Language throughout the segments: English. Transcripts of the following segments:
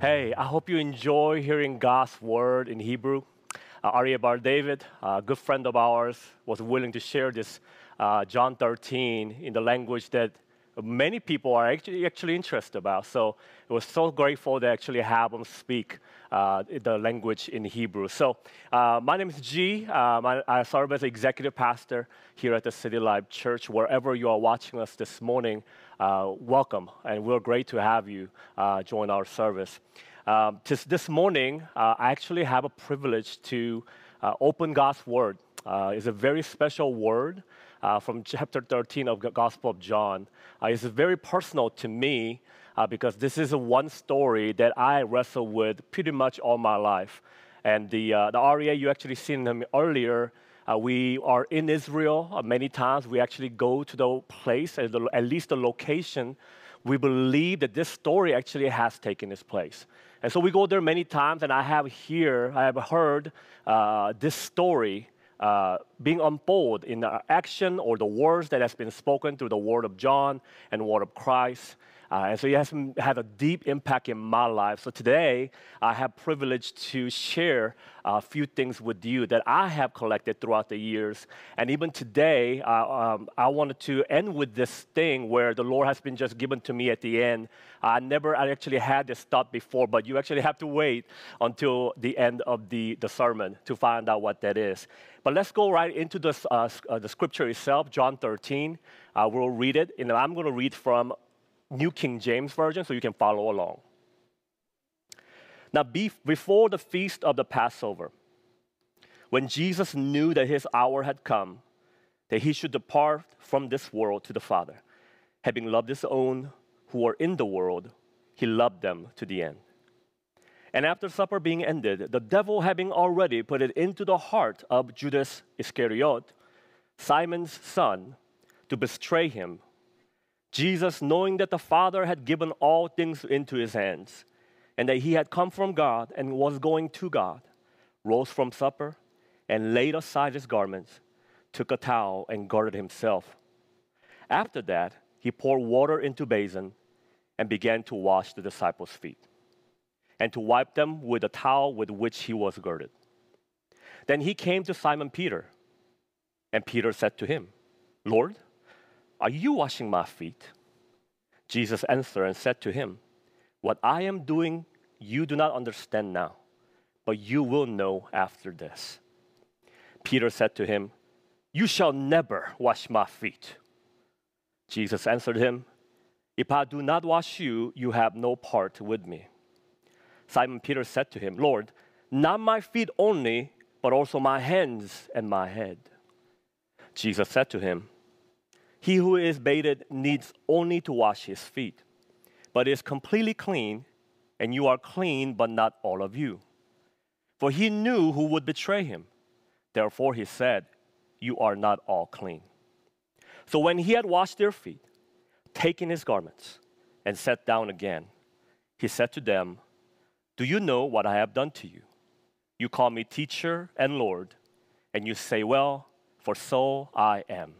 Hey, I hope you enjoy hearing God's word in Hebrew. Uh, Arya Bar David, a good friend of ours, was willing to share this uh, John 13 in the language that many people are actually, actually interested about. So it was so grateful to actually have him speak uh, the language in Hebrew. So uh, my name is G. Um, I, I, serve as executive pastor here at the City Life Church. Wherever you are watching us this morning, welcome, and we're great to have you uh, join our service. Um, this, morning, uh, I actually have a privilege to uh, open God's Word. it's a very special word uh, from chapter 13 of the Gospel of John. Uh, it's very personal to me uh, because this is one story that I wrestle with pretty much all my life. And the, uh, the aria you actually seen them earlier, uh, we are in Israel uh, many times. We actually go to the place, at, the, at least the location. We believe that this story actually has taken its place. And so we go there many times, and I have here, I have heard this story uh, being unfold in the action or the words that has been spoken through the word of John and word of Christ. Uh, and so it has had a deep impact in my life. So today, I have privilege to share a few things with you that I have collected throughout the years. And even today, uh, um, I wanted to end with this thing where the Lord has been just given to me at the end. I never I actually had this thought before, but you actually have to wait until the end of the, the sermon to find out what that is. But let's go right into the, uh, uh, the scripture itself, John 13. Uh, we'll read it, and I'm going to read from New King James Version so you can follow along. Now, before the feast of the Passover, when Jesus knew that his hour had come, that he should depart from this world to the Father, having loved his own who were in the world, he loved them to the end. And after supper being ended, the devil having already put it into the heart of Judas Iscariot, Simon's son, to betray him, Jesus, knowing that the Father had given all things into his hands, and that he had come from God and was going to God, rose from supper and laid aside his garments, took a towel and girded himself. After that, he poured water into basin and began to wash the disciples' feet and to wipe them with the towel with which he was girded. Then he came to Simon Peter, and Peter said to him, Lord, are you washing my feet? Jesus answered and said to him, What I am doing, you do not understand now, but you will know after this. Peter said to him, You shall never wash my feet. Jesus answered him, If I do not wash you, you have no part with me. Simon Peter said to him, Lord, not my feet only, but also my hands and my head. Jesus said to him, he who is bathed needs only to wash his feet, but is completely clean, and you are clean, but not all of you. For he knew who would betray him. Therefore he said, You are not all clean. So when he had washed their feet, taken his garments, and sat down again, he said to them, Do you know what I have done to you? You call me teacher and Lord, and you say, Well, for so I am.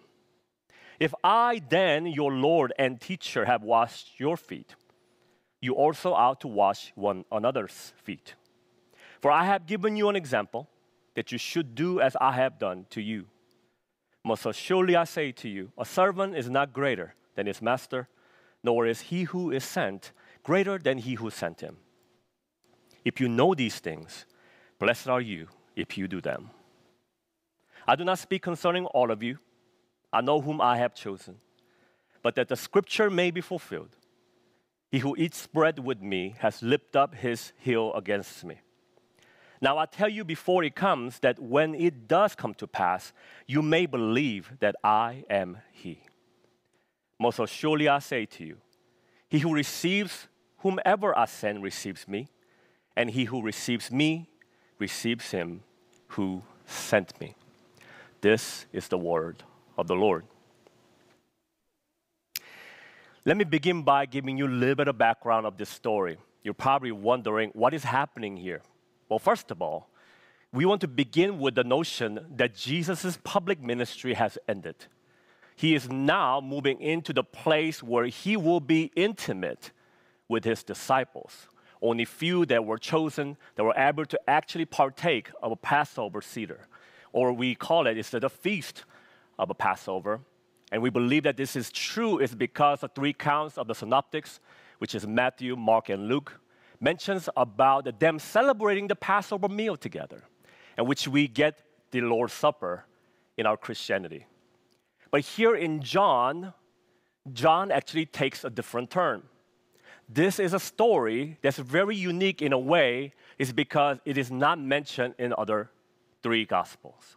If I then, your Lord and teacher, have washed your feet, you also ought to wash one another's feet. For I have given you an example that you should do as I have done to you. Most surely I say to you, a servant is not greater than his master, nor is he who is sent greater than he who sent him. If you know these things, blessed are you if you do them. I do not speak concerning all of you I know whom I have chosen, but that the scripture may be fulfilled. He who eats bread with me has lifted up his heel against me. Now I tell you before it comes that when it does come to pass, you may believe that I am he. Most surely I say to you, he who receives whomever I send receives me, and he who receives me receives him who sent me. This is the word of the Lord. Let me begin by giving you a little bit of background of this story. You're probably wondering what is happening here. Well, first of all, we want to begin with the notion that Jesus' public ministry has ended. He is now moving into the place where he will be intimate with his disciples, only few that were chosen that were able to actually partake of a Passover Seder. Or we call it, it's the feast of a Passover. And we believe that this is true is because the three counts of the synoptics, which is Matthew, Mark, and Luke, mentions about them celebrating the Passover meal together, and which we get the Lord's Supper in our Christianity. But here in John, John actually takes a different turn. This is a story that's very unique in a way, is because it is not mentioned in other three gospels.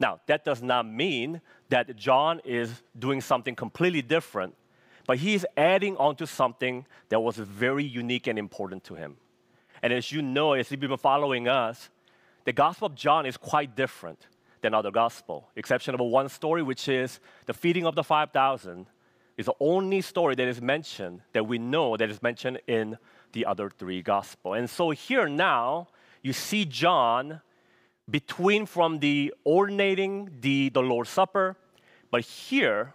Now, that does not mean that John is doing something completely different, but he is adding on to something that was very unique and important to him. And as you know, as you've been following us, the Gospel of John is quite different than other gospel, exception of one story, which is the feeding of the 5,000, is the only story that is mentioned that we know that is mentioned in the other three gospel. And so here now, you see John between from the ordinating the, the Lord's Supper, but here,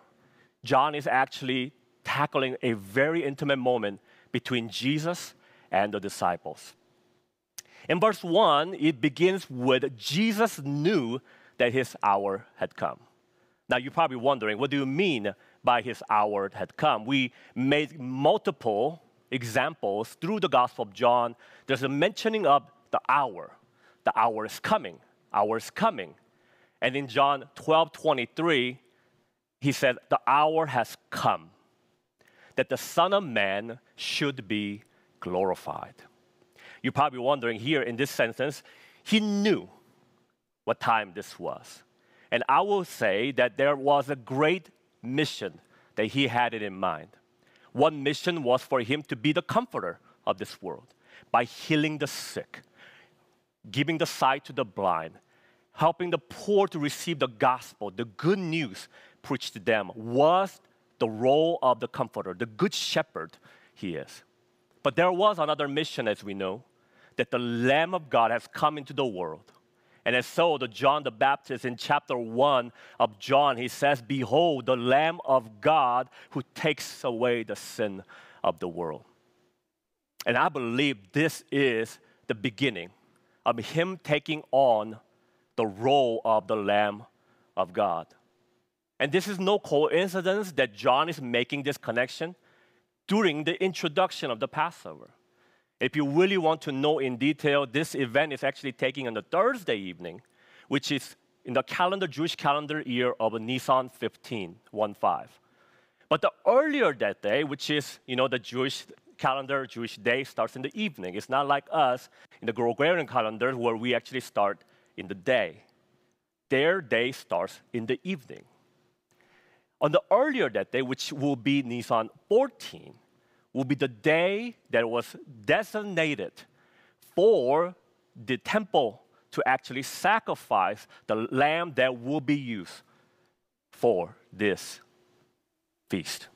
John is actually tackling a very intimate moment between Jesus and the disciples. In verse 1, it begins with Jesus knew that his hour had come. Now, you're probably wondering, what do you mean by his hour had come? We made multiple examples through the Gospel of John. There's a mentioning of the hour. The hour is coming. Hour is coming. And in John 12 23, he said, The hour has come that the Son of Man should be glorified. You're probably wondering here in this sentence, he knew what time this was. And I will say that there was a great mission that he had it in mind. One mission was for him to be the comforter of this world by healing the sick, giving the sight to the blind, helping the poor to receive the gospel, the good news preached to them was the role of the comforter, the good shepherd he is. But there was another mission, as we know, that the Lamb of God has come into the world and as so, the John the Baptist in chapter 1 of John, he says, Behold, the Lamb of God who takes away the sin of the world. And I believe this is the beginning of him taking on the role of the Lamb of God. And this is no coincidence that John is making this connection during the introduction of the Passover. If you really want to know in detail, this event is actually taking on the Thursday evening, which is in the calendar, Jewish calendar year of Nisan 15, 1 5. But the earlier that day, which is, you know, the Jewish calendar, Jewish day starts in the evening. It's not like us in the Gregorian calendar where we actually start in the day. Their day starts in the evening. On the earlier that day, which will be Nisan 14, will be the day that was designated for the temple to actually sacrifice the lamb that will be used for this feast.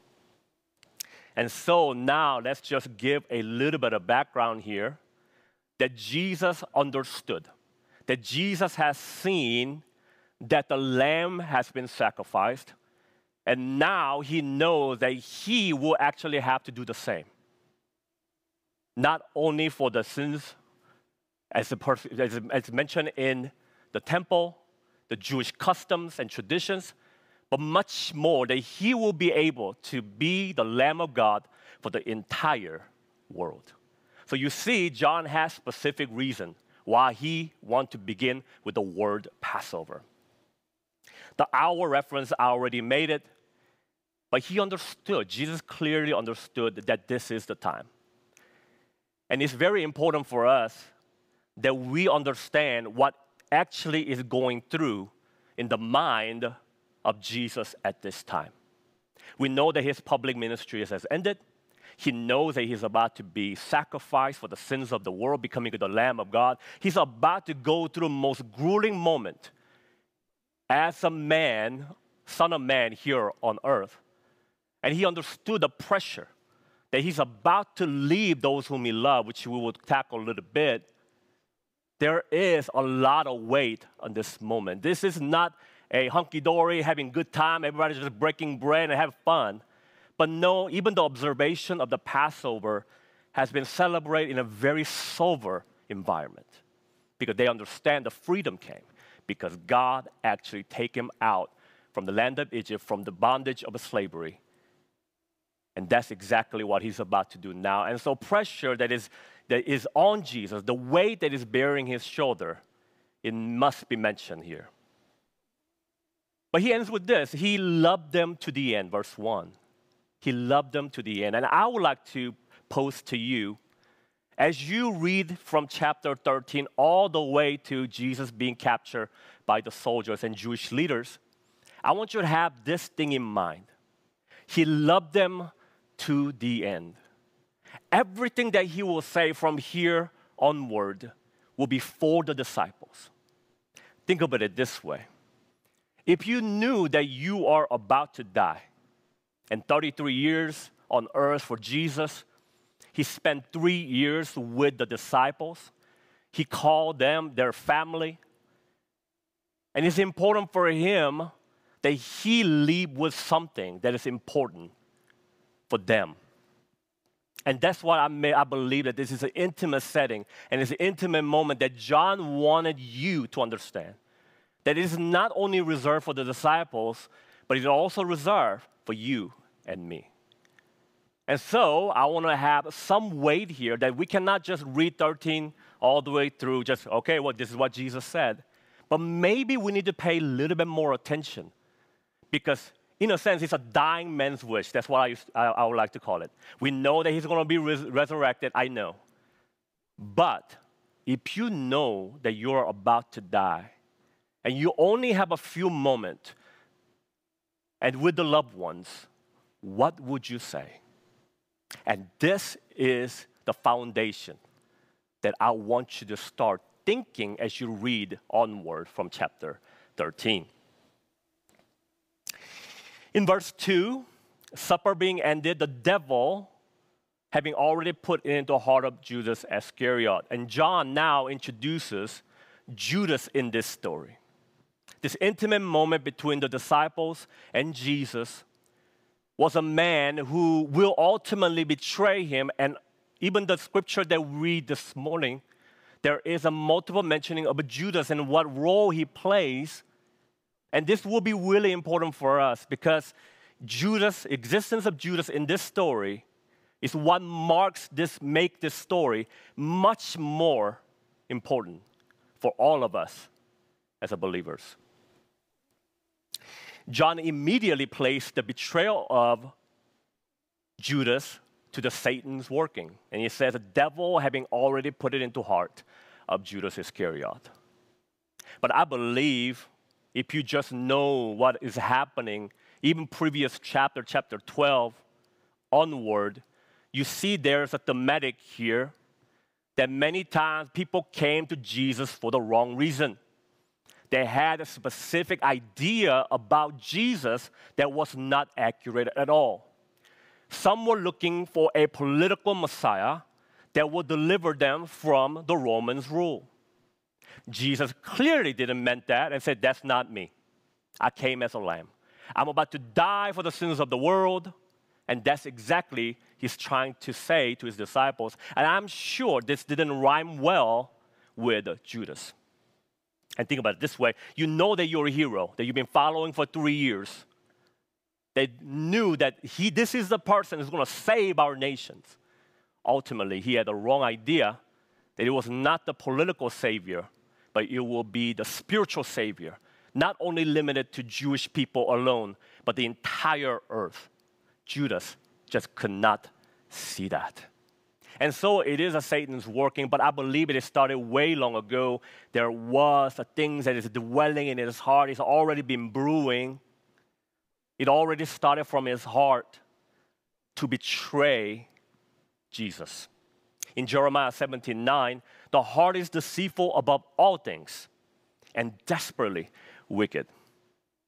And so now let's just give a little bit of background here that Jesus understood, that Jesus has seen that the lamb has been sacrificed and now he knows that he will actually have to do the same. Not only for the sins, as, pers- as, as mentioned in the temple, the Jewish customs and traditions, but much more that he will be able to be the Lamb of God for the entire world. So you see, John has specific reason why he want to begin with the word Passover. The hour reference, I already made it. But he understood, Jesus clearly understood that this is the time. And it's very important for us that we understand what actually is going through in the mind of Jesus at this time. We know that his public ministry has ended. He knows that he's about to be sacrificed for the sins of the world, becoming the Lamb of God. He's about to go through the most grueling moment as a man, son of man here on earth and he understood the pressure that he's about to leave those whom he loved, which we will tackle a little bit. There is a lot of weight on this moment. This is not a hunky dory, having good time, everybody's just breaking bread and have fun. But no, even the observation of the Passover has been celebrated in a very sober environment because they understand the freedom came because God actually take him out from the land of Egypt, from the bondage of slavery. And that's exactly what he's about to do now. And so pressure that is, that is on Jesus, the weight that is bearing his shoulder, it must be mentioned here. But he ends with this He loved them to the end, verse 1. He loved them to the end. And I would like to pose to you as you read from chapter 13 all the way to Jesus being captured by the soldiers and Jewish leaders, I want you to have this thing in mind. He loved them to the end. Everything that he will say from here onward will be for the disciples. Think about it this way if you knew that you are about to die, and 33 years on earth for Jesus, he spent three years with the disciples. He called them their family. And it's important for him that he leave with something that is important for them. And that's why I, may, I believe that this is an intimate setting and it's an intimate moment that John wanted you to understand. That is not only reserved for the disciples, but it's also reserved for you and me. And so I want to have some weight here that we cannot just read 13 all the way through, just, okay, well, this is what Jesus said. But maybe we need to pay a little bit more attention because, in a sense, it's a dying man's wish. That's what I, used, I, I would like to call it. We know that he's going to be res- resurrected, I know. But if you know that you're about to die, and you only have a few moments and with the loved ones, what would you say? And this is the foundation that I want you to start thinking as you read onward from chapter 13. In verse 2, supper being ended, the devil having already put into the heart of Judas Iscariot. And John now introduces Judas in this story this intimate moment between the disciples and Jesus was a man who will ultimately betray him. And even the scripture that we read this morning, there is a multiple mentioning of Judas and what role he plays. And this will be really important for us because Judas, existence of Judas in this story is what marks this, make this story much more important for all of us as believers. John immediately placed the betrayal of Judas to the Satan's working. And he says, the devil having already put it into heart of Judas Iscariot. But I believe if you just know what is happening, even previous chapter, chapter 12 onward, you see there's a thematic here that many times people came to Jesus for the wrong reason they had a specific idea about Jesus that was not accurate at all. Some were looking for a political Messiah that would deliver them from the Romans' rule. Jesus clearly didn't meant that and said, That's not me. I came as a lamb. I'm about to die for the sins of the world. And that's exactly he's trying to say to his disciples. And I'm sure this didn't rhyme well with Judas. And think about it this way you know that you're a hero, that you've been following for three years. They knew that he, this is the person who's going to save our nations. Ultimately, he had the wrong idea that it was not the political savior, but it will be the spiritual savior, not only limited to Jewish people alone, but the entire earth. Judas just could not see that. And so it is a Satan's working, but I believe it started way long ago. There was a thing that is dwelling in his heart. It's already been brewing. It already started from his heart to betray Jesus. In Jeremiah 17 9, the heart is deceitful above all things and desperately wicked.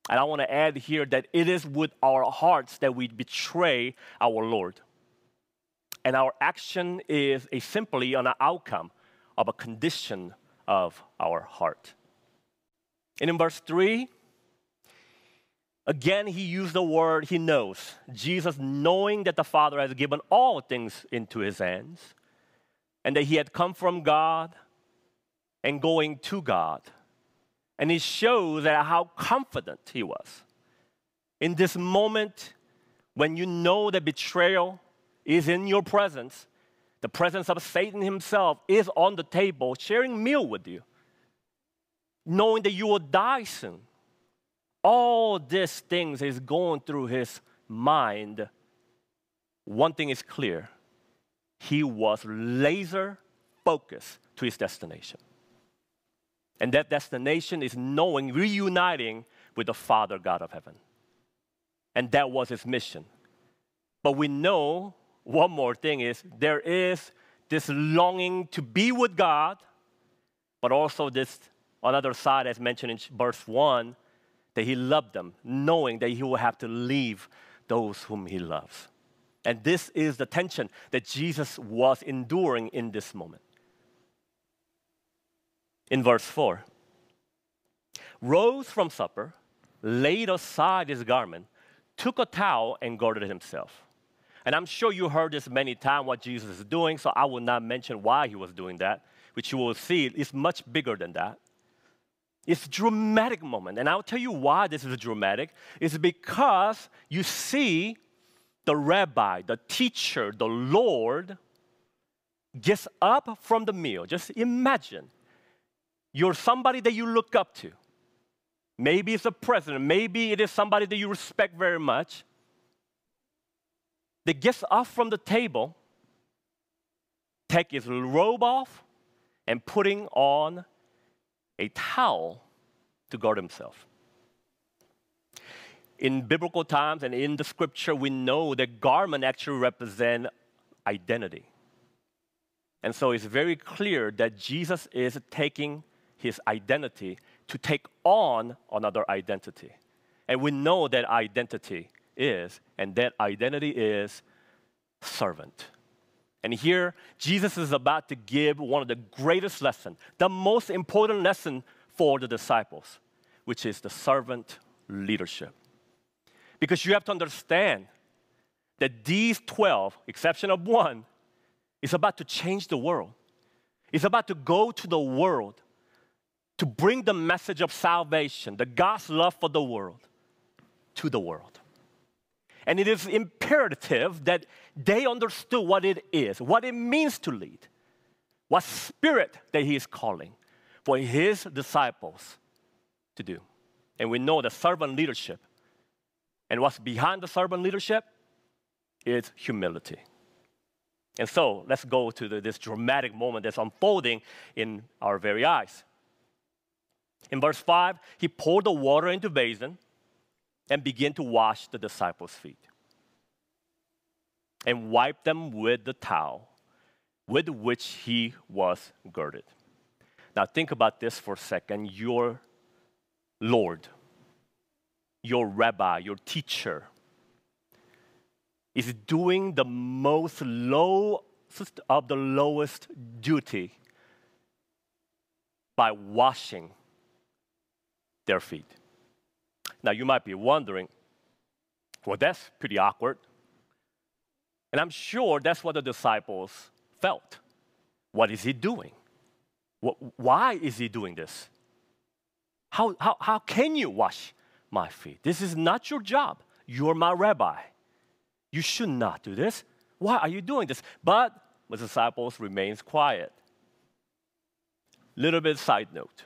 And I want to add here that it is with our hearts that we betray our Lord and our action is a simply an outcome of a condition of our heart. And in verse 3, Again, he used the word he knows. Jesus, knowing that the Father has given all things into his hands and that he had come from God and going to God. And he shows that how confident he was. In this moment, when you know the betrayal is in your presence, the presence of Satan himself is on the table, sharing meal with you, knowing that you will die soon all these things is going through his mind, one thing is clear he was laser focused to his destination. And that destination is knowing, reuniting with the Father God of heaven. And that was his mission. But we know one more thing is there is this longing to be with God, but also this another side, as mentioned in verse 1, that he loved them, knowing that he will have to leave those whom he loves. And this is the tension that Jesus was enduring in this moment. In verse 4, rose from supper, laid aside his garment, took a towel, and girded himself. And I'm sure you heard this many times what Jesus is doing, so I will not mention why he was doing that, which you will see is much bigger than that. It's a dramatic moment. And I'll tell you why this is dramatic. It's because you see the rabbi, the teacher, the Lord gets up from the meal. Just imagine you're somebody that you look up to. Maybe it's a president, maybe it is somebody that you respect very much. That gets up from the table, take his robe off, and putting on a towel to guard himself. In biblical times and in the scripture, we know that garment actually represent identity. And so it's very clear that Jesus is taking his identity to take on another identity. And we know that identity is, and that identity is servant. And here, Jesus is about to give one of the greatest lessons, the most important lesson for the disciples, which is the servant leadership. Because you have to understand that these 12, exception of one, is about to change the world. It's about to go to the world to bring the message of salvation, the God's love for the world, to the world. And it is imperative that they understood what it is, what it means to lead, what spirit that He is calling for His disciples to do. And we know the servant leadership. And what's behind the servant leadership is humility. And so let's go to the, this dramatic moment that's unfolding in our very eyes. In verse 5, he poured the water into basin and begin to wash the disciples' feet and wipe them with the towel with which he was girded. Now, think about this for a second. Your Lord, your rabbi, your teacher, is doing the most low of the lowest duty by washing their feet. Now, you might be wondering, well, that's pretty awkward. And I'm sure that's what the disciples felt. What is he doing? Why is he doing this? How, how, how can you wash my feet? This is not your job. You're my rabbi. You should not do this. Why are you doing this? But the disciples remains quiet. Little bit side note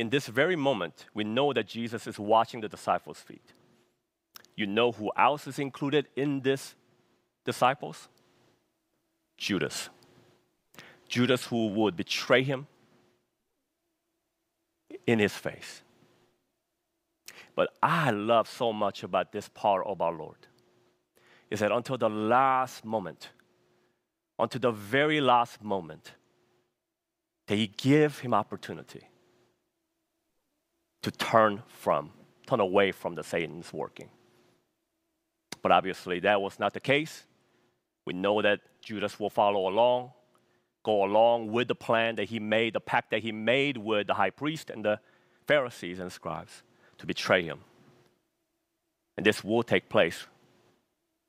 in this very moment, we know that Jesus is washing the disciples' feet. You know who else is included in this disciples? Judas. Judas, who would betray him in his face. But I love so much about this part of our Lord is that until the last moment, until the very last moment, that He give him opportunity to turn from, turn away from the Satan's working. But obviously, that was not the case. We know that Judas will follow along, go along with the plan that he made, the pact that he made with the high priest and the Pharisees and scribes to betray him. And this will take place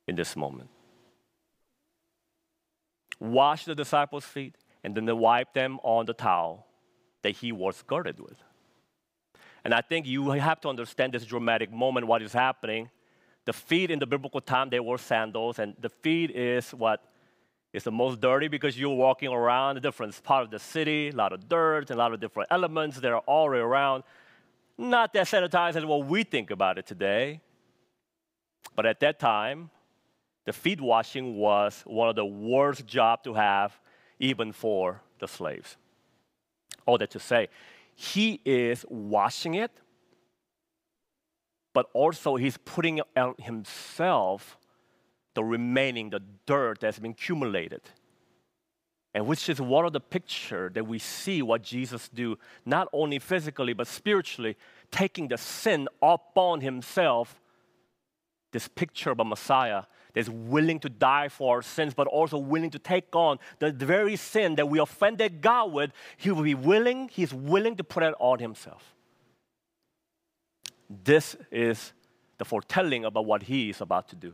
in this moment. Wash the disciples' feet and then wipe them on the towel that he was girded with. And I think you have to understand this dramatic moment, what is happening. The feet in the biblical time, they wore sandals, and the feet is what is the most dirty because you're walking around a different part of the city, a lot of dirt, and a lot of different elements that are all around. Not that sanitized as what we think about it today. But at that time, the feet washing was one of the worst jobs to have, even for the slaves. All that to say, he is washing it, but also he's putting on himself the remaining, the dirt that's been accumulated. And which is one of the picture that we see what Jesus do, not only physically, but spiritually, taking the sin upon himself. This picture of a Messiah that's willing to die for our sins, but also willing to take on the very sin that we offended God with. He will be willing, he's willing to put it on himself. This is the foretelling about what he is about to do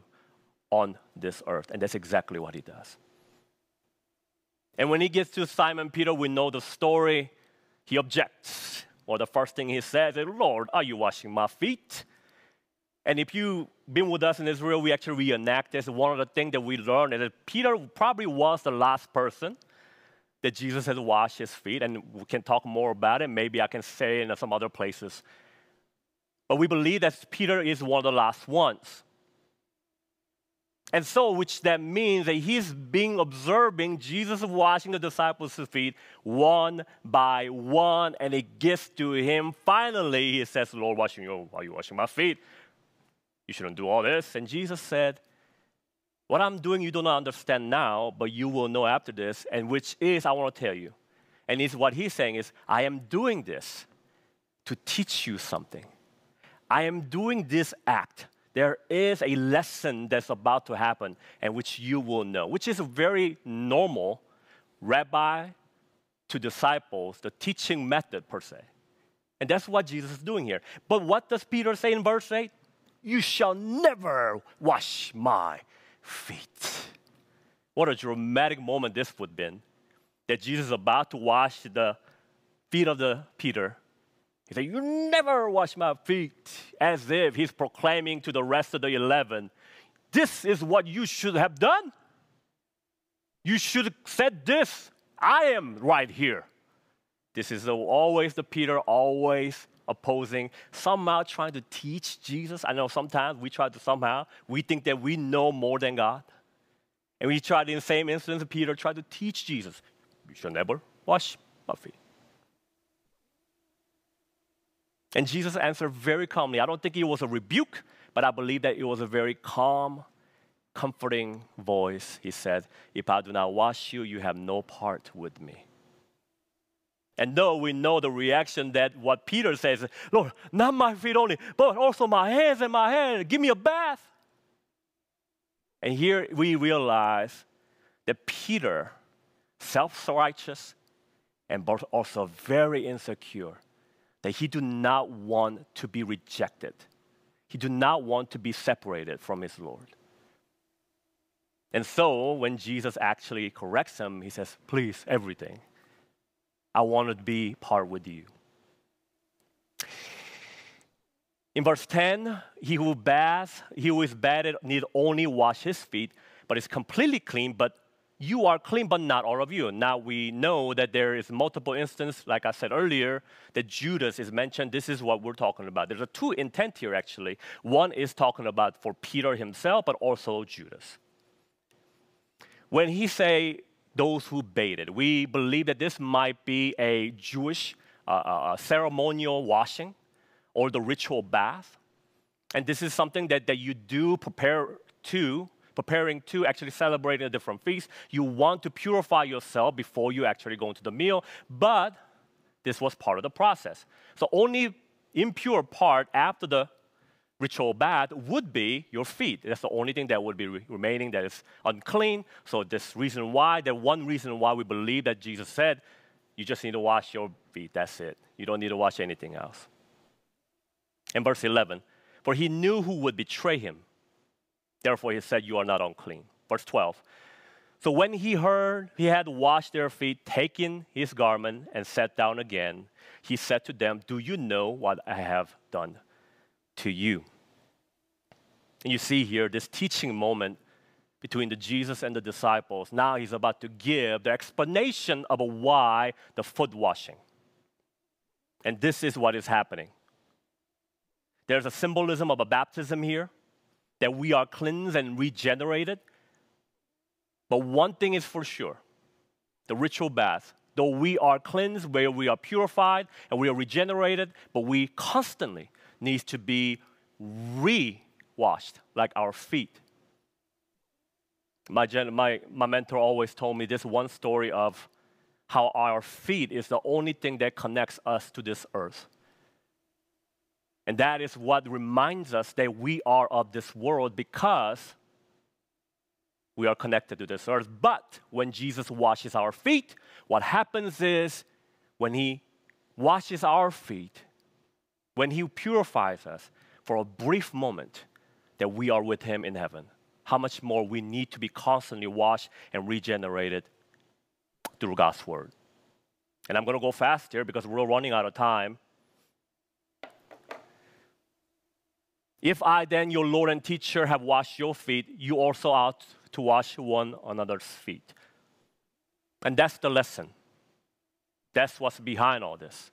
on this earth. And that's exactly what he does. And when he gets to Simon Peter, we know the story. He objects. Or the first thing he says is, Lord, are you washing my feet? And if you've been with us in Israel, we actually reenact this. One of the things that we learned is that Peter probably was the last person that Jesus had washed his feet. And we can talk more about it. Maybe I can say in some other places. But we believe that Peter is one of the last ones. And so, which that means that he's being observing Jesus washing the disciples' feet one by one, and it gets to him. Finally, he says, Lord, washing your, are you washing my feet? You shouldn't do all this. And Jesus said, What I'm doing, you do not understand now, but you will know after this, and which is, I want to tell you. And is what he's saying is, I am doing this to teach you something. I am doing this act. There is a lesson that's about to happen, and which you will know, which is a very normal rabbi to disciples, the teaching method per se. And that's what Jesus is doing here. But what does Peter say in verse 8? You shall never wash my feet. What a dramatic moment this would have been. That Jesus is about to wash the feet of the Peter. He said, You never wash my feet, as if he's proclaiming to the rest of the eleven, This is what you should have done. You should have said this. I am right here. This is always the Peter, always opposing, somehow trying to teach Jesus. I know sometimes we try to somehow, we think that we know more than God. And we tried in the same instance, Peter tried to teach Jesus, you should never wash my feet. And Jesus answered very calmly. I don't think it was a rebuke, but I believe that it was a very calm, comforting voice. He said, If I do not wash you, you have no part with me. And though we know the reaction that what Peter says, Lord, not my feet only, but also my hands and my head, give me a bath. And here we realize that Peter, self righteous and but also very insecure, that he do not want to be rejected. He do not want to be separated from his Lord. And so when Jesus actually corrects him, he says, Please, everything I want to be part with you. In verse 10, he who baths, he who is bathed need only wash his feet, but is completely clean, but you are clean, but not all of you. Now we know that there is multiple instances, like I said earlier, that Judas is mentioned. This is what we're talking about. There's a two intent here, actually. One is talking about for Peter himself, but also Judas. When he say, those who bathed. We believe that this might be a Jewish uh, uh, uh, ceremonial washing or the ritual bath. And this is something that, that you do prepare to, preparing to actually celebrating a different feast. You want to purify yourself before you actually go into the meal, but this was part of the process. So only impure part after the ritual bath would be your feet. That's the only thing that would be re- remaining that is unclean. So this reason why, that one reason why we believe that Jesus said, you just need to wash your feet. That's it. You don't need to wash anything else. In verse 11, for he knew who would betray him. Therefore, he said, You are not unclean. Verse 12. So when he heard he had washed their feet, taken his garment, and sat down again, he said to them, Do you know what I have done to you? And you see here this teaching moment between the Jesus and the disciples. Now he's about to give the explanation of why the foot washing. And this is what is happening. There's a symbolism of a baptism here that we are cleansed and regenerated. But one thing is for sure the ritual bath, though we are cleansed, where we are purified and we are regenerated, but we constantly need to be re-washed, like our feet. My, my, my mentor always told me this one story of how our feet is the only thing that connects us to this earth. And that is what reminds us that we are of this world because we are connected to this earth. But when Jesus washes our feet, what happens is when He washes our feet, when He purifies us for a brief moment, that we are with Him in heaven. How much more we need to be constantly washed and regenerated through God's Word. And I'm going to go fast here because we're running out of time. If I, then, your Lord and teacher, have washed your feet, you also ought to wash one another's feet. And that's the lesson. That's what's behind all this.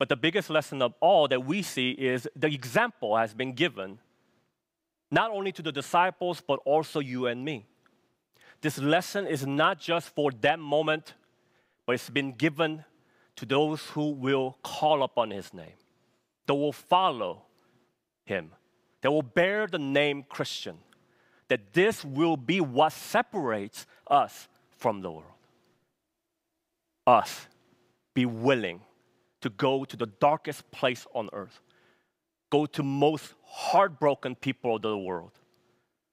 But the biggest lesson of all that we see is the example has been given not only to the disciples, but also you and me. This lesson is not just for that moment, but it's been given to those who will call upon his name, that will follow him, that will bear the name Christian, that this will be what separates us from the world. Us be willing to go to the darkest place on earth, go to most heartbroken people of the world,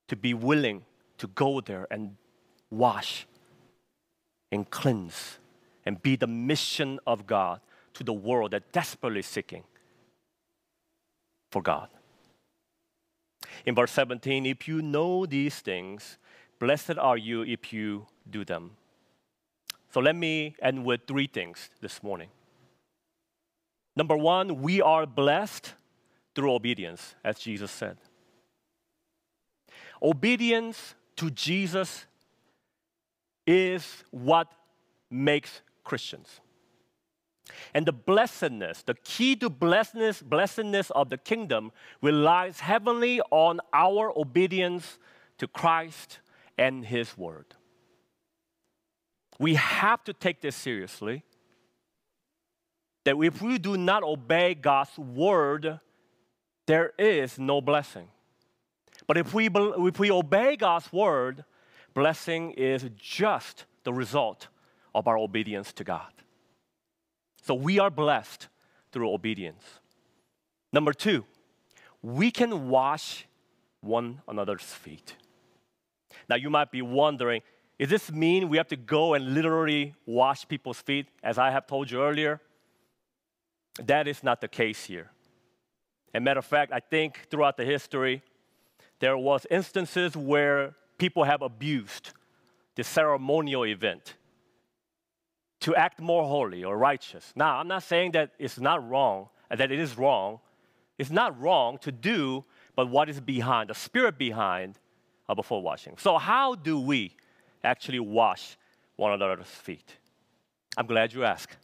to be willing to go there and wash and cleanse and be the mission of God to the world that desperately seeking for God. In verse 17, if you know these things, blessed are you if you do them. So let me end with three things this morning. Number one, we are blessed through obedience, as Jesus said. Obedience to Jesus is what makes Christians. And the blessedness, the key to blessedness, blessedness of the kingdom relies heavily on our obedience to Christ and His word. We have to take this seriously. That if we do not obey God's word, there is no blessing. But if we, if we obey God's word, blessing is just the result of our obedience to God. So we are blessed through obedience. Number two, we can wash one another's feet. Now you might be wondering, does this mean we have to go and literally wash people's feet, as I have told you earlier? That is not the case here. As a matter of fact, I think throughout the history, there was instances where people have abused the ceremonial event to act more holy or righteous. Now, I'm not saying that it's not wrong, that it is wrong. It's not wrong to do, but what is behind, the spirit behind a before washing. So, how do we actually wash one another's feet? I'm glad you asked.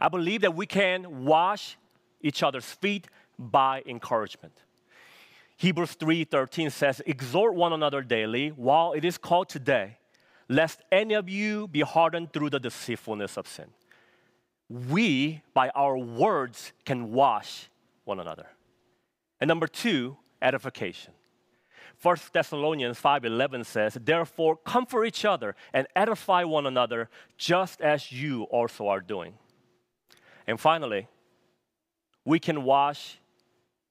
I believe that we can wash each other's feet by encouragement. Hebrews 3:13 says, "Exhort one another daily while it is called today, lest any of you be hardened through the deceitfulness of sin. We, by our words, can wash one another. And number two, edification. 1 Thessalonians 5:11 says, "Therefore comfort each other and edify one another just as you also are doing." And finally, we can wash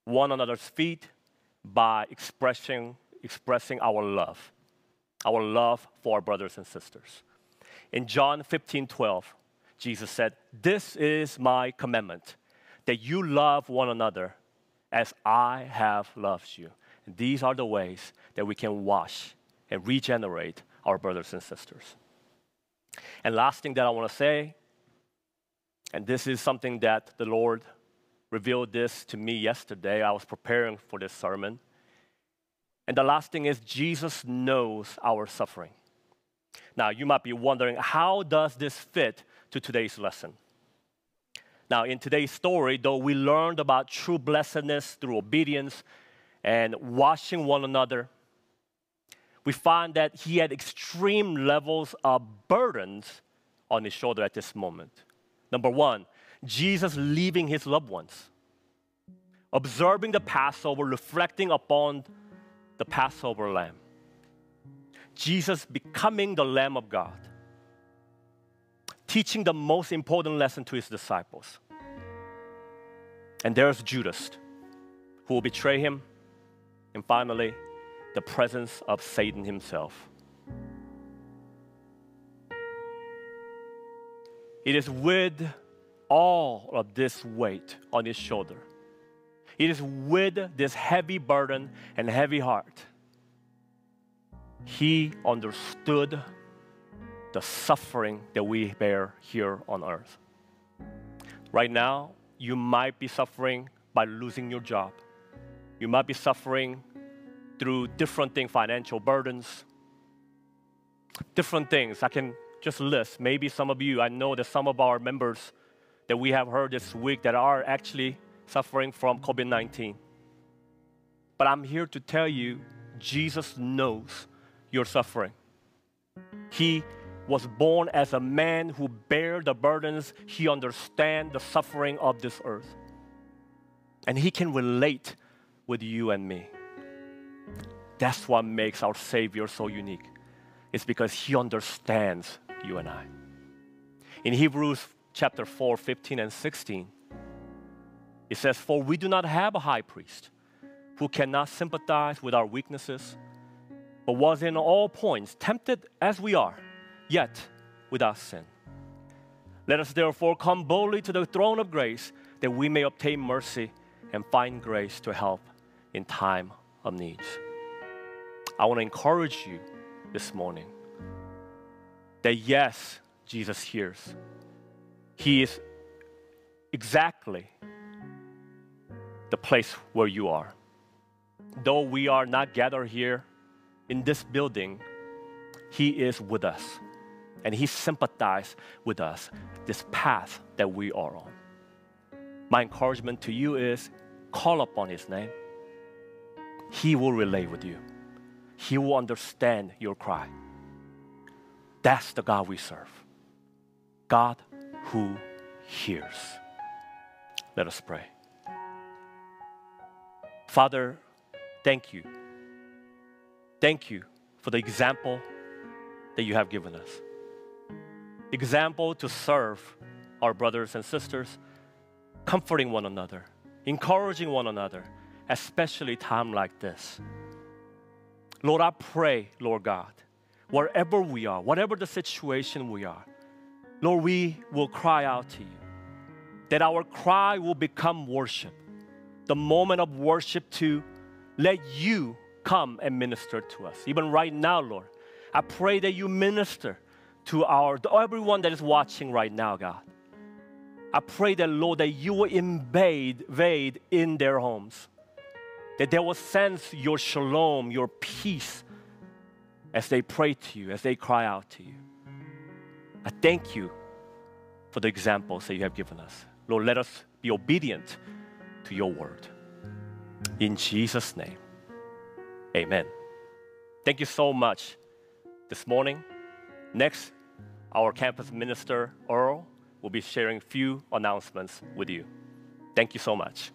one another's feet by expressing expressing our love our love for our brothers and sisters. In John 15 12, Jesus said, This is my commandment, that you love one another as I have loved you. And these are the ways that we can wash and regenerate our brothers and sisters. And last thing that I want to say, and this is something that the Lord revealed this to me yesterday. I was preparing for this sermon. And the last thing is Jesus knows our suffering. Now, you might be wondering, how does this fit to today's lesson? Now, in today's story, though we learned about true blessedness through obedience and washing one another, we find that he had extreme levels of burdens on his shoulder at this moment. Number one, Jesus leaving his loved ones, observing the Passover, reflecting upon the Passover lamb. Jesus becoming the Lamb of God, teaching the most important lesson to his disciples. And there's Judas, who will betray him. And finally, the presence of Satan himself. It is with all of this weight on his shoulder. It is with this heavy burden and heavy heart. He understood the suffering that we bear here on earth. Right now, you might be suffering by losing your job. You might be suffering through different things, financial burdens, different things. I can just list. Maybe some of you, I know that some of our members that we have heard this week that are actually suffering from COVID 19. But I'm here to tell you, Jesus knows your suffering. He was born as a man who bear the burdens. He understands the suffering of this earth. And he can relate with you and me. That's what makes our Savior so unique. It's because he understands you and I. In Hebrews chapter 4, 15 and 16, it says, For we do not have a high priest who cannot sympathize with our weaknesses, but was in all points tempted as we are yet without sin. Let us therefore come boldly to the throne of grace that we may obtain mercy and find grace to help in time of needs. I want to encourage you this morning that yes, Jesus hears. He is exactly the place where you are. Though we are not gathered here in this building, He is with us and He sympathizes with us, this path that we are on. My encouragement to you is call upon His name. He will relate with you, He will understand your cry. That's the God we serve. God who hears. Let us pray. Father, thank you. Thank you for the example that you have given us example to serve our brothers and sisters, comforting one another, encouraging one another, especially time like this. Lord, I pray, Lord God, wherever we are, whatever the situation we are, Lord, we will cry out to you. That our cry will become worship, the moment of worship to let you come and minister to us. Even right now, Lord, I pray that you minister to our to everyone that is watching right now, God. I pray that Lord that you will invade, invade in their homes. That they will sense your shalom, your peace as they pray to you, as they cry out to you. I thank you for the examples that you have given us. Lord, let us be obedient to your word. In Jesus' name, amen. Thank you so much this morning. Next, our campus minister, Earl, will be sharing a few announcements with you. Thank you so much.